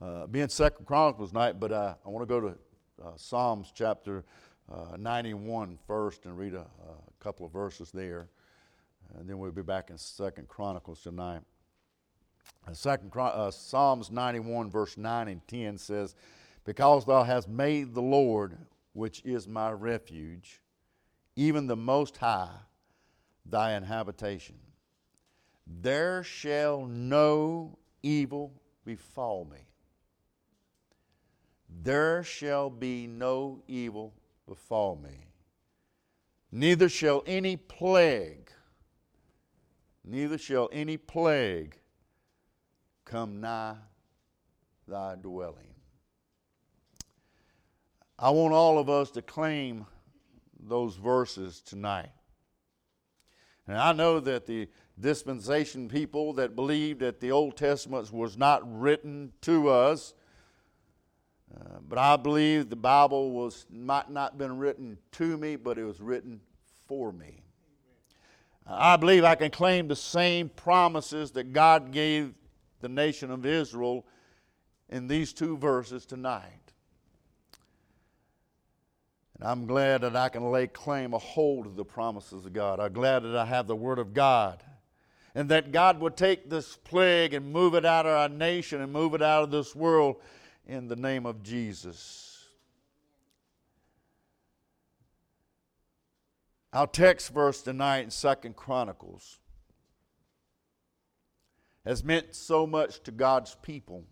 uh, be in Second Chronicles night, but uh, I want to go to uh, Psalms chapter uh, 91 first and read a, a, couple of verses there, and then we'll be back in Second Chronicles tonight. Uh, second uh, Psalms 91 verse 9 and 10 says, "Because thou hast made the Lord, which is my refuge, even the Most High, thy habitation, there shall no evil befall me." There shall be no evil befall me, neither shall any plague, neither shall any plague come nigh thy dwelling. I want all of us to claim those verses tonight. And I know that the dispensation people that believed that the Old Testament was not written to us uh, but I believe the Bible was might not been written to me, but it was written for me. Uh, I believe I can claim the same promises that God gave the nation of Israel in these two verses tonight. And I'm glad that I can lay claim a hold of the promises of God. I'm glad that I have the Word of God. And that God would take this plague and move it out of our nation and move it out of this world in the name of Jesus. Our text verse tonight in Second Chronicles has meant so much to God's people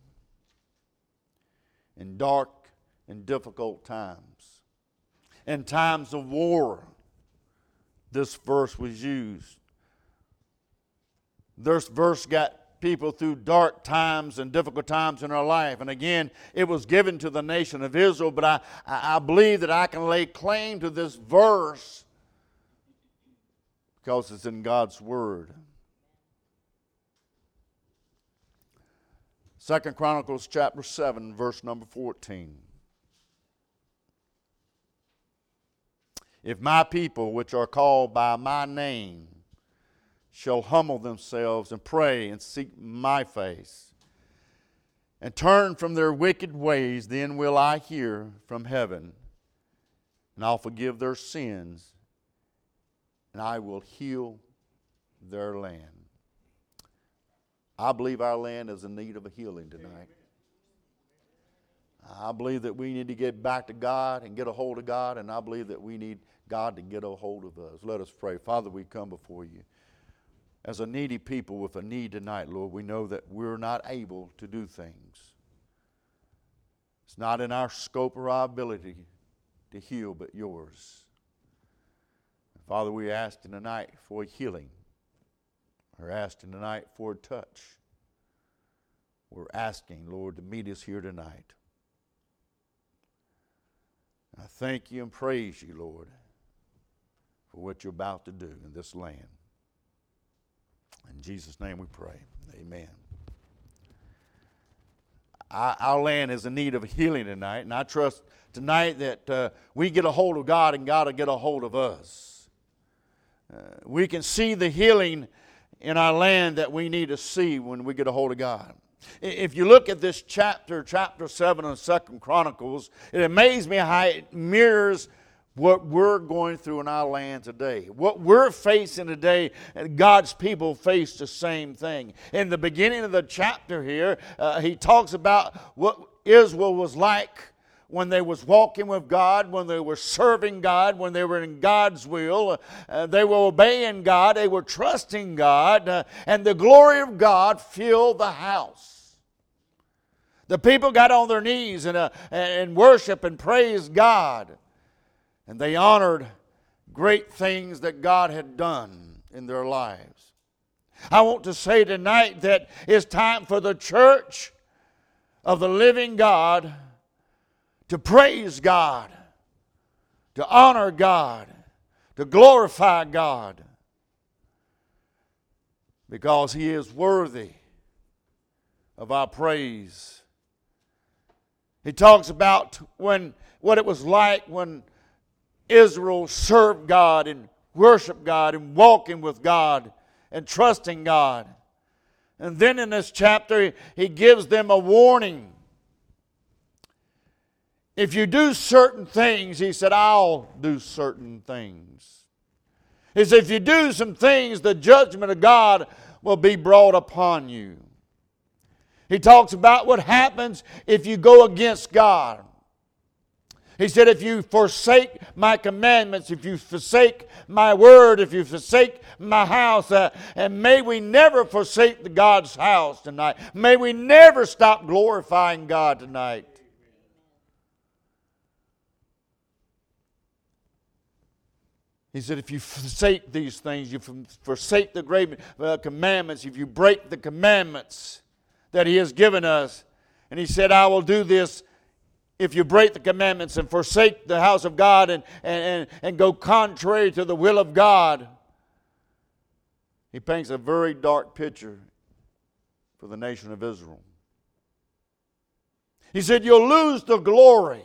in dark and difficult times. In times of war, this verse was used. This verse got people through dark times and difficult times in our life. And again, it was given to the nation of Israel, but I, I believe that I can lay claim to this verse because it's in God's Word. Second Chronicles chapter 7, verse number 14. If my people, which are called by my name, shall humble themselves and pray and seek my face and turn from their wicked ways, then will I hear from heaven and I'll forgive their sins and I will heal their land. I believe our land is in need of a healing tonight. I believe that we need to get back to God and get a hold of God, and I believe that we need God to get a hold of us. Let us pray. Father, we come before you as a needy people with a need tonight, Lord, we know that we're not able to do things. It's not in our scope or our ability to heal, but yours. Father, we ask tonight for healing. We're asking tonight for a touch. We're asking, Lord, to meet us here tonight. I thank you and praise you, Lord, for what you're about to do in this land. Jesus' name we pray. Amen. Our land is in need of healing tonight, and I trust tonight that uh, we get a hold of God and God will get a hold of us. Uh, we can see the healing in our land that we need to see when we get a hold of God. If you look at this chapter, chapter 7 of Second Chronicles, it amazes me how it mirrors what we're going through in our land today. What we're facing today, God's people face the same thing. In the beginning of the chapter here, uh, he talks about what Israel was like when they was walking with God, when they were serving God, when they were in God's will. Uh, they were obeying God, they were trusting God, uh, and the glory of God filled the house. The people got on their knees and, uh, and worship and praise God and they honored great things that God had done in their lives. I want to say tonight that it's time for the church of the living God to praise God, to honor God, to glorify God, because He is worthy of our praise. He talks about when what it was like when Israel served God and worshiped God and walking with God and trusting God. And then in this chapter, he gives them a warning. if you do certain things, he said, I'll do certain things. He said, if you do some things, the judgment of God will be brought upon you. He talks about what happens if you go against God. He said, If you forsake my commandments, if you forsake my word, if you forsake my house, uh, and may we never forsake the God's house tonight. May we never stop glorifying God tonight. He said, if you forsake these things, you forsake the great uh, commandments, if you break the commandments that He has given us, and He said, I will do this if you break the commandments and forsake the house of God and, and, and, and go contrary to the will of God. He paints a very dark picture for the nation of Israel. He said, You'll lose the glory.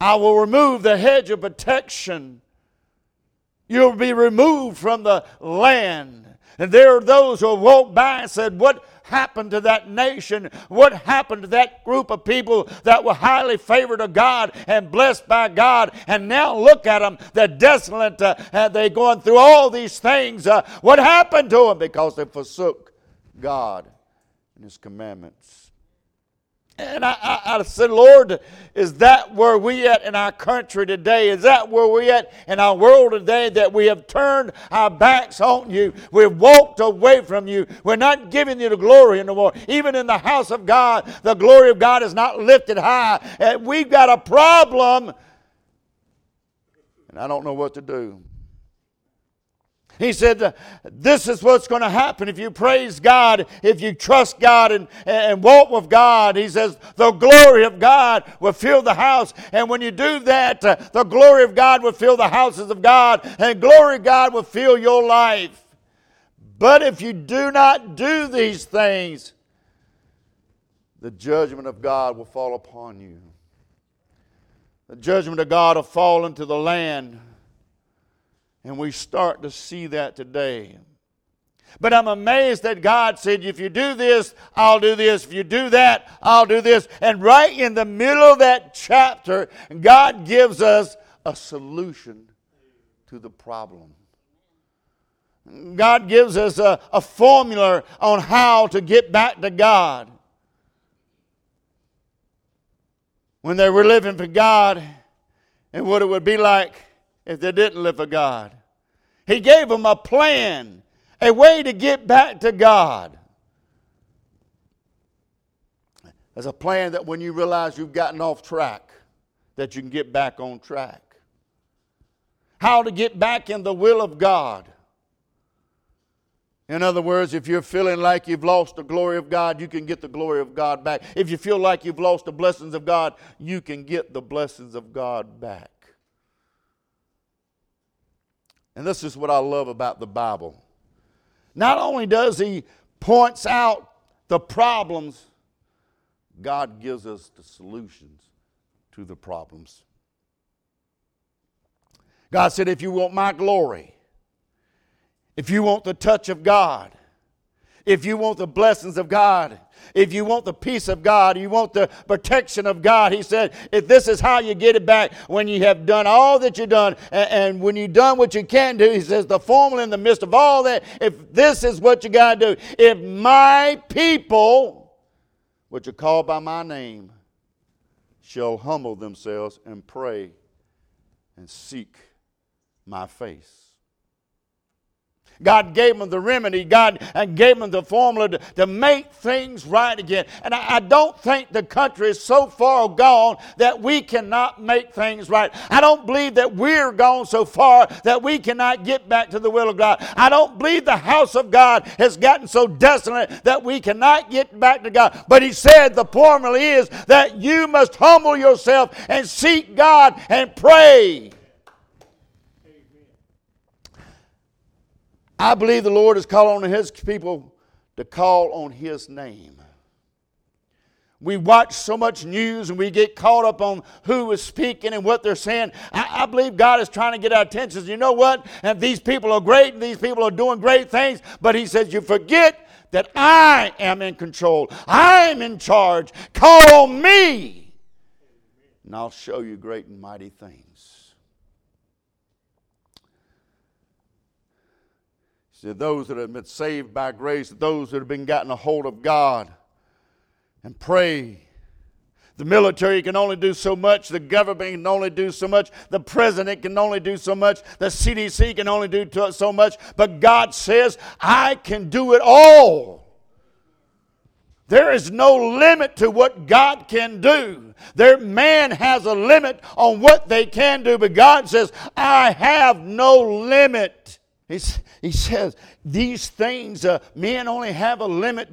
I will remove the hedge of protection. You'll be removed from the land. And there are those who walked by and said, What happened to that nation? What happened to that group of people that were highly favored of God and blessed by God? And now look at them. They're desolate. Uh, they're going through all these things. Uh, what happened to them? Because they forsook God and His commandments. And I, I, I, said, Lord, is that where we at in our country today? Is that where we at in our world today that we have turned our backs on you? We've walked away from you. We're not giving you the glory anymore. Even in the house of God, the glory of God is not lifted high. And we've got a problem, and I don't know what to do. He said, This is what's going to happen if you praise God, if you trust God and, and walk with God. He says, The glory of God will fill the house. And when you do that, uh, the glory of God will fill the houses of God, and glory God will fill your life. But if you do not do these things, the judgment of God will fall upon you. The judgment of God will fall into the land and we start to see that today. But I'm amazed that God said, if you do this, I'll do this. If you do that, I'll do this. And right in the middle of that chapter, God gives us a solution to the problem. God gives us a, a formula on how to get back to God. When they were living for God and what it would be like if they didn't live for God. He gave them a plan, a way to get back to God. There's a plan that when you realize you've gotten off track, that you can get back on track. How to get back in the will of God. In other words, if you're feeling like you've lost the glory of God, you can get the glory of God back. If you feel like you've lost the blessings of God, you can get the blessings of God back. And this is what I love about the Bible. Not only does he points out the problems, God gives us the solutions to the problems. God said, if you want my glory, if you want the touch of God, if you want the blessings of God, if you want the peace of God, you want the protection of God, he said, if this is how you get it back when you have done all that you've done, and, and when you've done what you can do, he says, the formula in the midst of all that, if this is what you got to do, if my people, which are called by my name, shall humble themselves and pray and seek my face. God gave them the remedy. God uh, gave them the formula to, to make things right again. And I, I, don't think the country is so far gone that we cannot make things right. I don't believe that we're gone so far that we cannot get back to the will of God. I don't believe the house of God has gotten so desolate that we cannot get back to God. But He said the formula is that you must humble yourself and seek God and pray. I believe the Lord is calling on His people to call on His name. We watch so much news and we get caught up on who is speaking and what they're saying. I, I, believe God is trying to get our attention. You know what? And these people are great and these people are doing great things, but He says, You forget that I am in control. I'm in charge. Call on me, and I'll show you great and mighty things. Said, Those that have been saved by grace, those that have been gotten a hold of God and pray the military can only do so much. The government can only do so much. The president can only do so much. The CDC can only do so much. But God says, I can do it all. There is no limit to what God can do. There, man has a limit on what they can do, but God says, I have no limit. He's, he says, these things, uh, men only have a limit.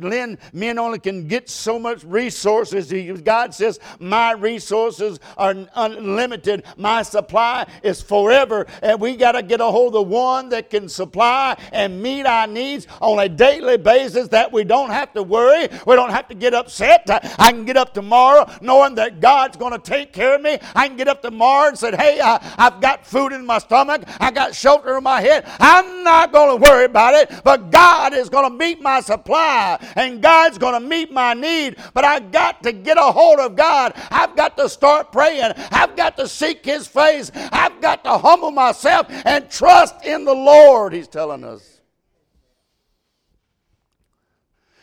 Men only can get so much resources. God says, My resources are unlimited. My supply is forever. And we got to get a hold of one that can supply and meet our needs on a daily basis that we don't have to worry. We don't have to get upset. I can get up tomorrow knowing that God's going to take care of me. I can get up tomorrow and say, Hey, I, I've got food in my stomach. I got shelter in my head. I'm not going to worry about it it, but God is going to meet my supply and God's going to meet my need. But I got to get a hold of God. I've got to start praying. I've got to seek His face. I've got to humble myself and trust in the Lord, He's telling us.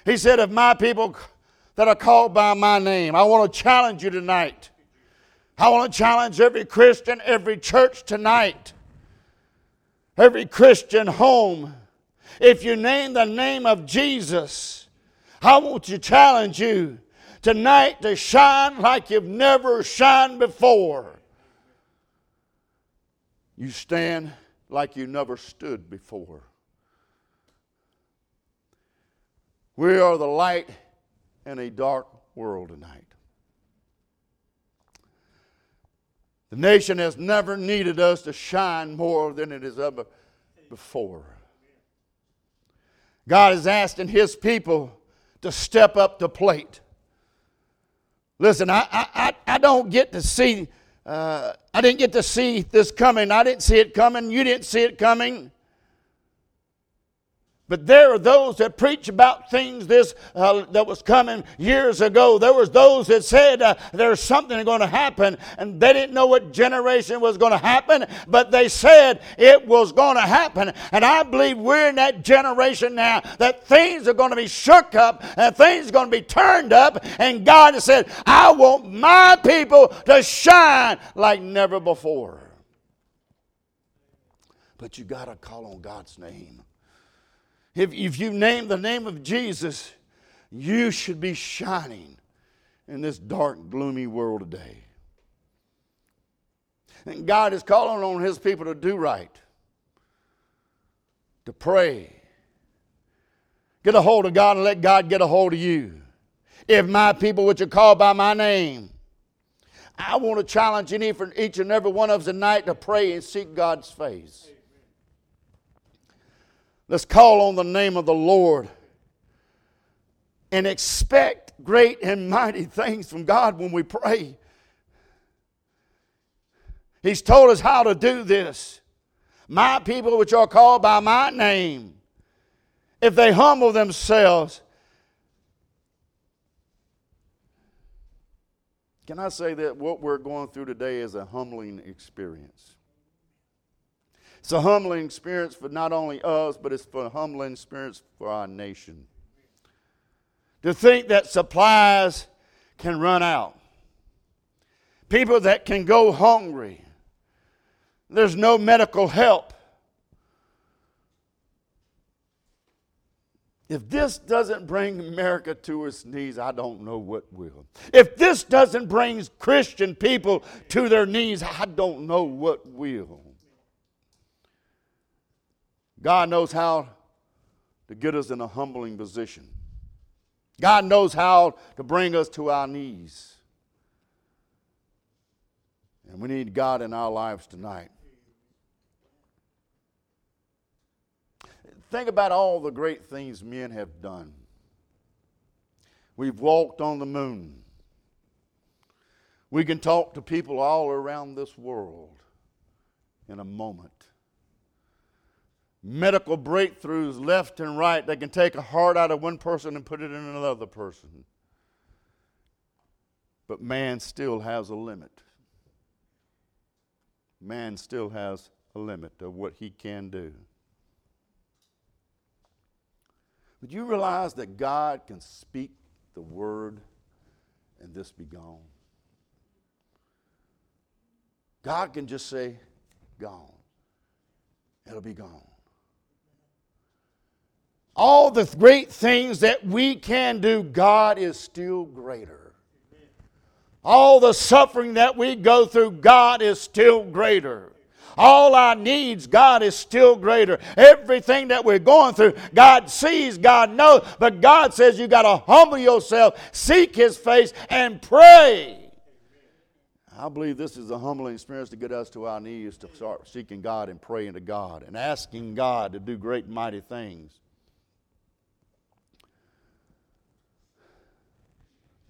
He said, If my people that are called by my name, I want to challenge you tonight. I want to challenge every Christian, every church tonight, every Christian home if you name the name of Jesus, I want to challenge you tonight to shine like you've never shined before. You stand like you never stood before. We are the light in a dark world tonight. The nation has never needed us to shine more than it has ever before. God is asking His people to step up the plate. Listen, I, I, I don't get to see, uh, I didn't get to see this coming. I didn't see it coming. You didn't see it coming. But there are those that preach about things this uh, that was coming years ago. There was those that said uh, there's something going to happen, and they didn't know what generation was going to happen, but they said it was going to happen. And I believe we're in that generation now that things are going to be shook up and things are going to be turned up. And God has said, "I want my people to shine like never before." But you got to call on God's name. If, if you name the name of Jesus, you should be shining in this dark, gloomy world today. And God is calling on His people to do right, to pray. Get a hold of God and let God get a hold of you. If my people, which are called by my name, I want to challenge each and every one of us tonight to pray and seek God's face. Let's call on the name of the Lord and expect great and mighty things from God when we pray. He's told us how to do this. My people, which are called by my name, if they humble themselves, can I say that what we're going through today is a humbling experience? It's a humbling experience for not only us, but it's a humbling experience for our nation. To think that supplies can run out, people that can go hungry, there's no medical help. If this doesn't bring America to its knees, I don't know what will. If this doesn't bring Christian people to their knees, I don't know what will. God knows how to get us in a humbling position. God knows how to bring us to our knees. And we need God in our lives tonight. Think about all the great things men have done. We've walked on the moon. We can talk to people all around this world in a moment. Medical breakthroughs left and right that can take a heart out of one person and put it in another person. But man still has a limit. Man still has a limit of what he can do. But you realize that God can speak the word and this be gone? God can just say, gone. It'll be gone. All the great things that we can do, God is still greater. All the suffering that we go through, God is still greater. All our needs, God is still greater. Everything that we're going through, God sees, God knows. But God says you got to humble yourself, seek His face, and pray. I believe this is a humbling experience to get us to our knees to start seeking God and praying to God and asking God to do great mighty things.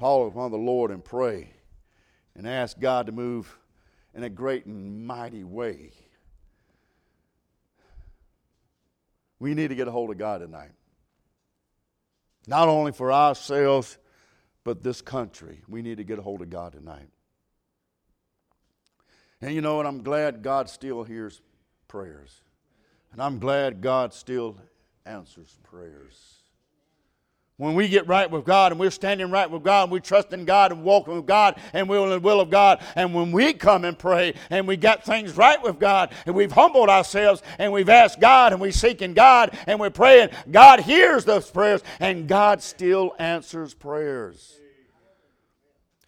Paul upon the Lord and pray and ask God to move in a great and mighty way. We need to get a hold of God tonight. Not only for ourselves, but this country. We need to get a hold of God tonight. And you know what? I'm glad God still hears prayers. And I'm glad God still answers prayers. When we get right with God and we're standing right with God and we trust in God and walking with God and we're in the will of God, and when we come and pray and we got things right with God and we've humbled ourselves and we've asked God and we're seeking God and we're praying, God hears those prayers and God still answers prayers.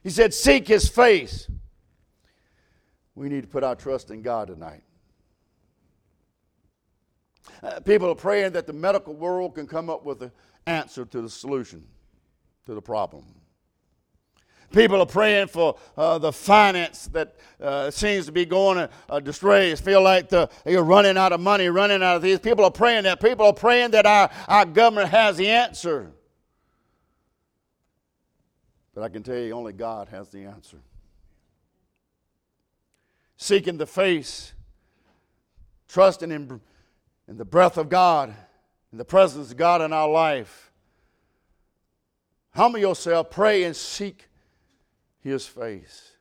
He said, Seek His face. We need to put our trust in God tonight. Uh, people are praying that the medical world can come up with an answer to the solution to the problem. People are praying for uh, the finance that uh, seems to be going uh, astray. Feel like the, you're running out of money, running out of these. People are praying that. People are praying that our, our government has the answer. But I can tell you, only God has the answer seeking the face, trusting in, in the breath of God, in the presence of God in our life. Humble yourself, pray, and seek His face.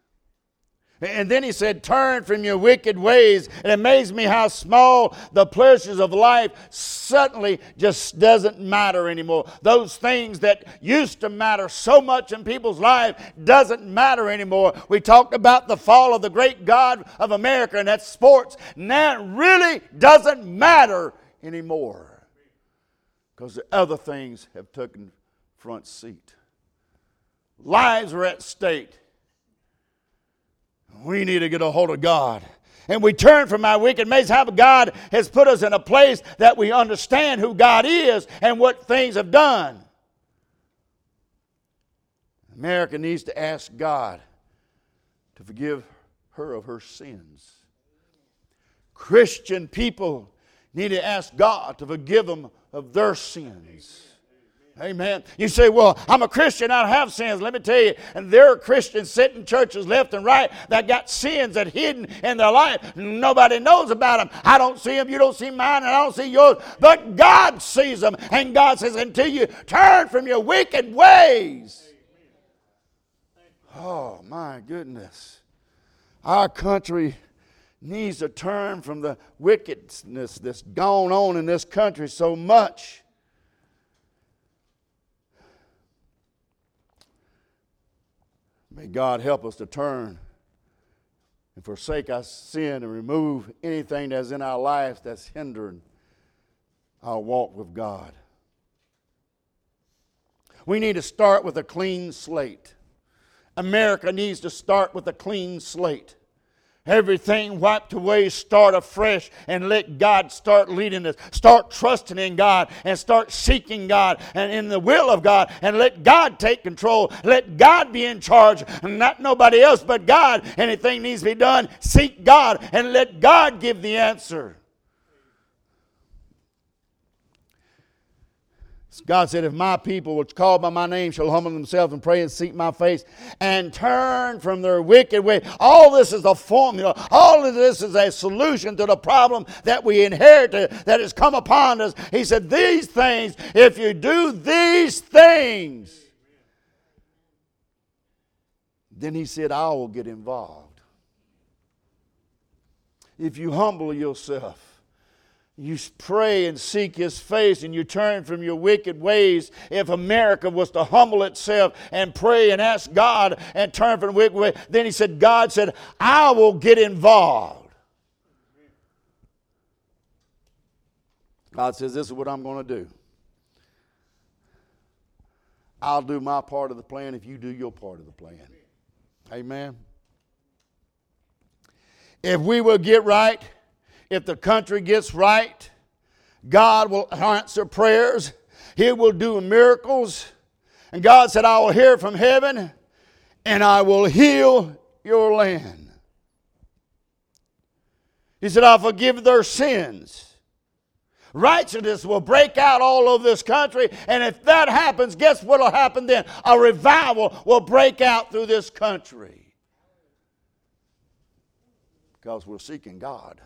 And then he said, Turn from your wicked ways. It amazed me how small the pleasures of life suddenly just doesn't matter anymore. Those things that used to matter so much in people's lives doesn't matter anymore. We talked about the fall of the great God of America, and that's sports. Now it really doesn't matter anymore because the other things have taken front seat. Lives are at stake we need to get a hold of God. And we turn from our wicked ways. How God has put us in a place that we understand who God is and what things have done. America needs to ask God to forgive her of her sins. Christian people need to ask God to forgive them of their sins. Amen. You say, Well, I'm a Christian, I don't have sins. Let me tell you, and there are Christians sitting in churches left and right that got sins that hidden in their life. Nobody knows about them. I don't see them, you don't see mine, and I don't see yours. But God sees them. And God says, Until you turn from your wicked ways. Oh, my goodness. Our country needs to turn from the wickedness that's gone on in this country so much May God help us to turn and forsake our sin and remove anything that's in our lives that's hindering our walk with God. We need to start with a clean slate. America needs to start with a clean slate everything wiped away, start afresh, and let God start leading us. Start trusting in God and start seeking God and in the will of God and let God take control. Let God be in charge, not nobody else but God. Anything needs to be done, seek God and let God give the answer. God said, If my people, which call by my name, shall humble themselves and pray and seek my face and turn from their wicked way. All this is a formula. All of this is a solution to the problem that we inherited that has come upon us. He said, These things, if you do these things, then he said, I will get involved. If you humble yourself, you pray and seek his face and you turn from your wicked ways. If America was to humble itself and pray and ask God and turn from wicked way, then he said, God said, I will get involved. God says, This is what I'm going to do. I'll do my part of the plan if you do your part of the plan. Amen. If we will get right, if the country gets right, God will answer prayers. He will do miracles. And God said, I will hear from heaven and I will heal your land. He said, I'll forgive their sins. Righteousness will break out all over this country. And if that happens, guess what will happen then? A revival will break out through this country. Because we're seeking God.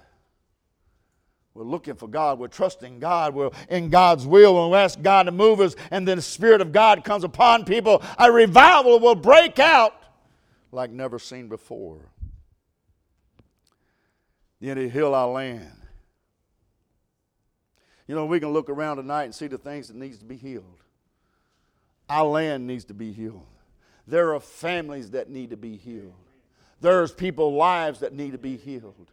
We're looking for God. We're trusting God. We're in God's will. And we ask God to move us, and then the Spirit of God comes upon people. A revival will break out like never seen before. Then He heal our land. You know, we can look around tonight and see the things that needs to be healed. Our land needs to be healed. There are families that need to be healed. There's people lives that need to be healed.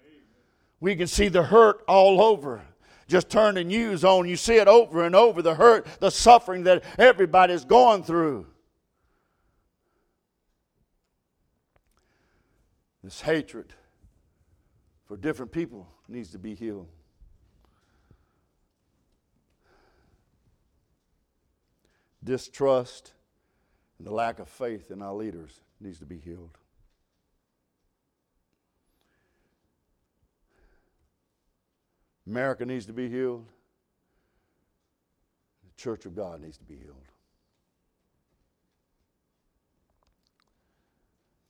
We can see the hurt all over. Just turn the news on, you see it over and over the hurt, the suffering that everybody's going through. This hatred for different people needs to be healed. Distrust and the lack of faith in our leaders needs to be healed. America needs to be healed. The church of God needs to be healed.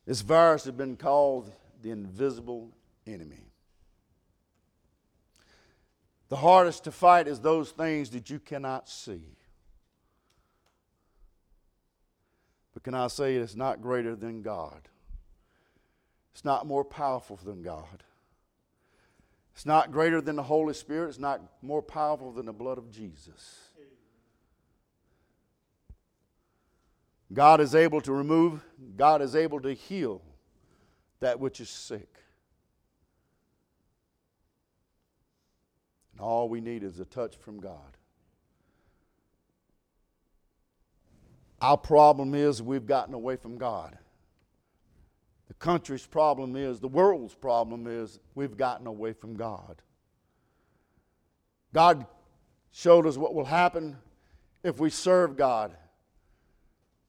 This virus has been called the invisible enemy. The hardest to fight is those things that you cannot see. But can I say it's not greater than God? It's not more powerful than God. It's not greater than the Holy Spirit. It's not more powerful than the blood of Jesus. God is able to remove, God is able to heal that which is sick. And all we need is a touch from God. Our problem is we've gotten away from God. The country's problem is, the world's problem is, we've gotten away from God. God showed us what will happen if we serve God.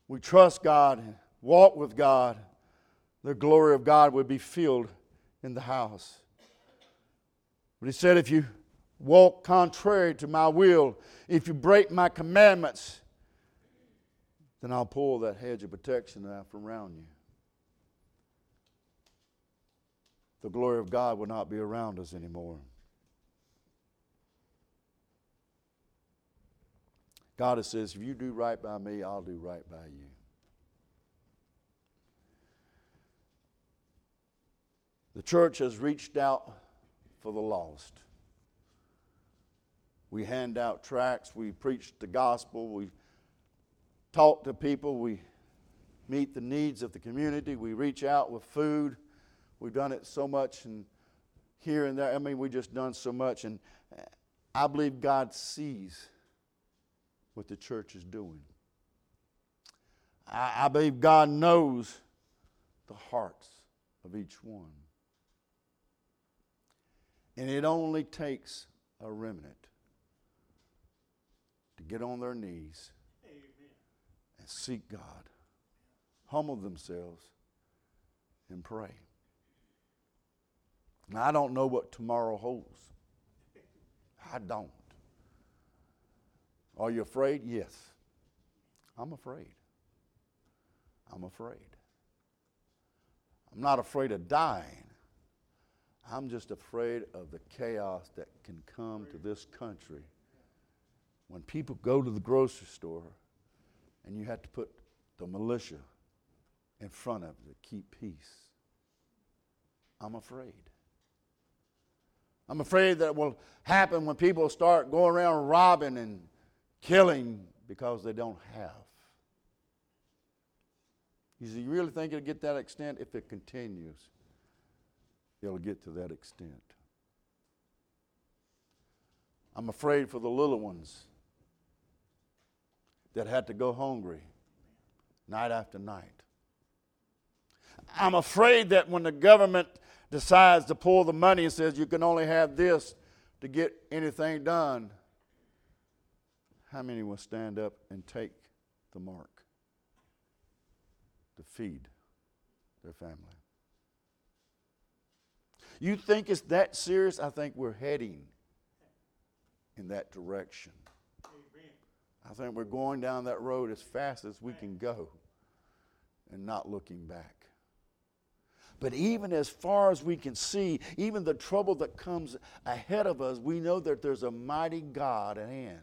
We trust God, walk with God. The glory of God would be filled in the house. But he said, if you walk contrary to my will, if you break my commandments, then I'll pull that hedge of protection out from around you. The glory of God will not be around us anymore. God says, if you do right by me, I'll do right by you. The church has reached out for the lost. We hand out tracts, we preach the gospel, we talk to people, we meet the needs of the community, we reach out with food. We've done it so much and here and there. I mean, we've just done so much. And I believe God sees what the church is doing. I, I believe God knows the hearts of each one. And it only takes a remnant to get on their knees Amen. and seek God, humble themselves, and pray. Now, I don't know what tomorrow holds. I don't. Are you afraid? Yes. I'm afraid. I'm afraid. I'm not afraid of dying. I'm just afraid of the chaos that can come to this country when people go to the grocery store and you have to put the militia in front of you to keep peace. I'm afraid. I'm afraid that will happen when people start going around robbing and killing because they don't have. You see, you really think it'll get that extent if it continues? It'll get to that extent. I'm afraid for the little ones that had to go hungry night after night. I'm afraid that when the government decides to pull the money and says you can only have this to get anything done, how many will stand up and take the mark to feed their family? You think it's that serious? I think we're heading in that direction. I think we're going down that road as fast as we can go and not looking back. But even as far as we can see, even the trouble that comes ahead of us, we know that there's a mighty God at hand.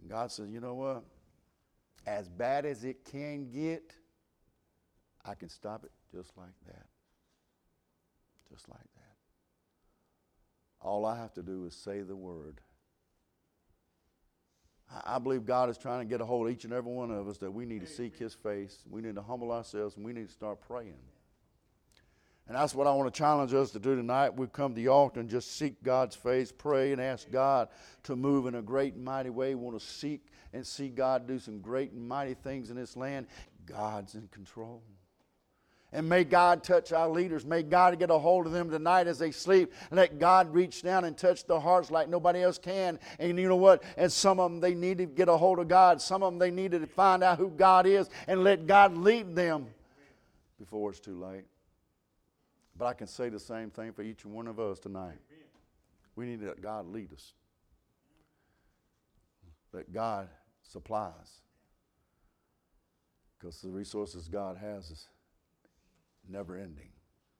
And God says, you know what? As bad as it can get, I can stop it just like that. Just like that. All I have to do is say the word. I believe God is trying to get a hold of each and every one of us that we need to seek His face. We need to humble ourselves and we need to start praying. And that's what I want to challenge us to do tonight. We come to the altar and just seek God's face, pray and ask God to move in a great and mighty way. We want to seek and see God do some great and mighty things in this land. God's in control. And may God touch our leaders. May God get a hold of them tonight as they sleep. Let God reach down and touch their hearts like nobody else can. And you know what? And some of them, they need to get a hold of God. Some of them, they need to find out who God is and let God lead them before it's too late. But I can say the same thing for each one of us tonight. We need to let God lead us. That God supplies. Because the resources God has is never ending.